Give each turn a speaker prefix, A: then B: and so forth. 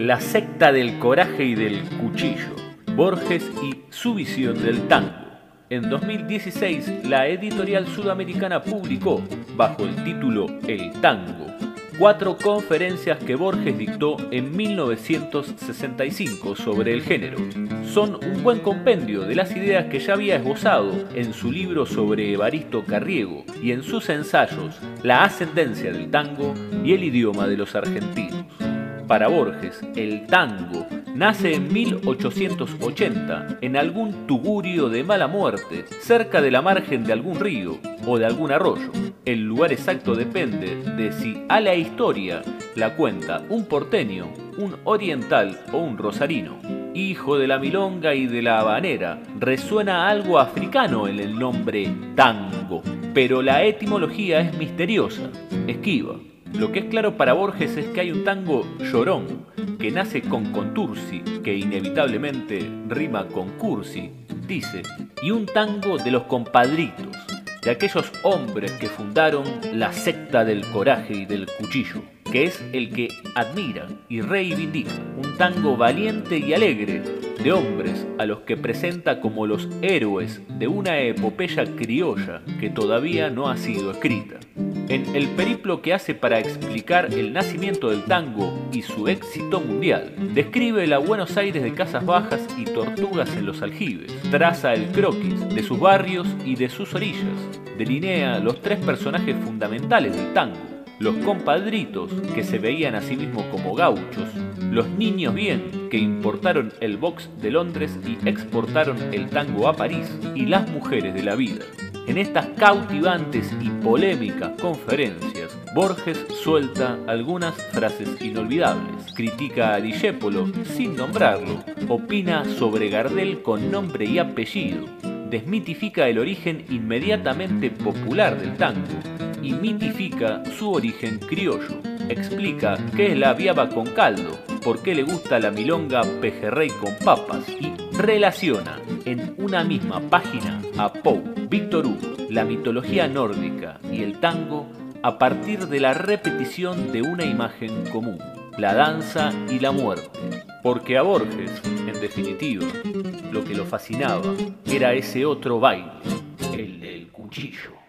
A: La secta del coraje y del cuchillo, Borges y su visión del tango. En 2016, la editorial sudamericana publicó, bajo el título El tango, cuatro conferencias que Borges dictó en 1965 sobre el género. Son un buen compendio de las ideas que ya había esbozado en su libro sobre Evaristo Carriego y en sus ensayos La ascendencia del tango y el idioma de los argentinos. Para Borges, el tango nace en 1880 en algún tugurio de mala muerte, cerca de la margen de algún río o de algún arroyo. El lugar exacto depende de si a la historia la cuenta un porteño, un oriental o un rosarino. Hijo de la milonga y de la habanera, resuena algo africano en el nombre tango, pero la etimología es misteriosa, esquiva. Lo que es claro para Borges es que hay un tango llorón, que nace con contursi, que inevitablemente rima con cursi, dice, y un tango de los compadritos, de aquellos hombres que fundaron la secta del coraje y del cuchillo, que es el que admira y reivindica. Un tango valiente y alegre de hombres a los que presenta como los héroes de una epopeya criolla que todavía no ha sido escrita. En el periplo que hace para explicar el nacimiento del tango y su éxito mundial, describe la Buenos Aires de casas bajas y tortugas en los aljibes, traza el croquis de sus barrios y de sus orillas, delinea los tres personajes fundamentales del tango, los compadritos, que se veían a sí mismos como gauchos, los niños bien, que importaron el box de Londres y exportaron el tango a París, y las mujeres de la vida. En estas cautivantes y polémicas conferencias, Borges suelta algunas frases inolvidables, critica a Dijépolo sin nombrarlo, opina sobre Gardel con nombre y apellido, desmitifica el origen inmediatamente popular del tango y mitifica su origen criollo. Explica qué es la viaba con caldo, por qué le gusta la milonga pejerrey con papas y relaciona en una misma página a Poe, Víctor Hugo, la mitología nórdica y el tango a partir de la repetición de una imagen común, la danza y la muerte. Porque a Borges, en definitiva, lo que lo fascinaba era ese otro baile, el del cuchillo.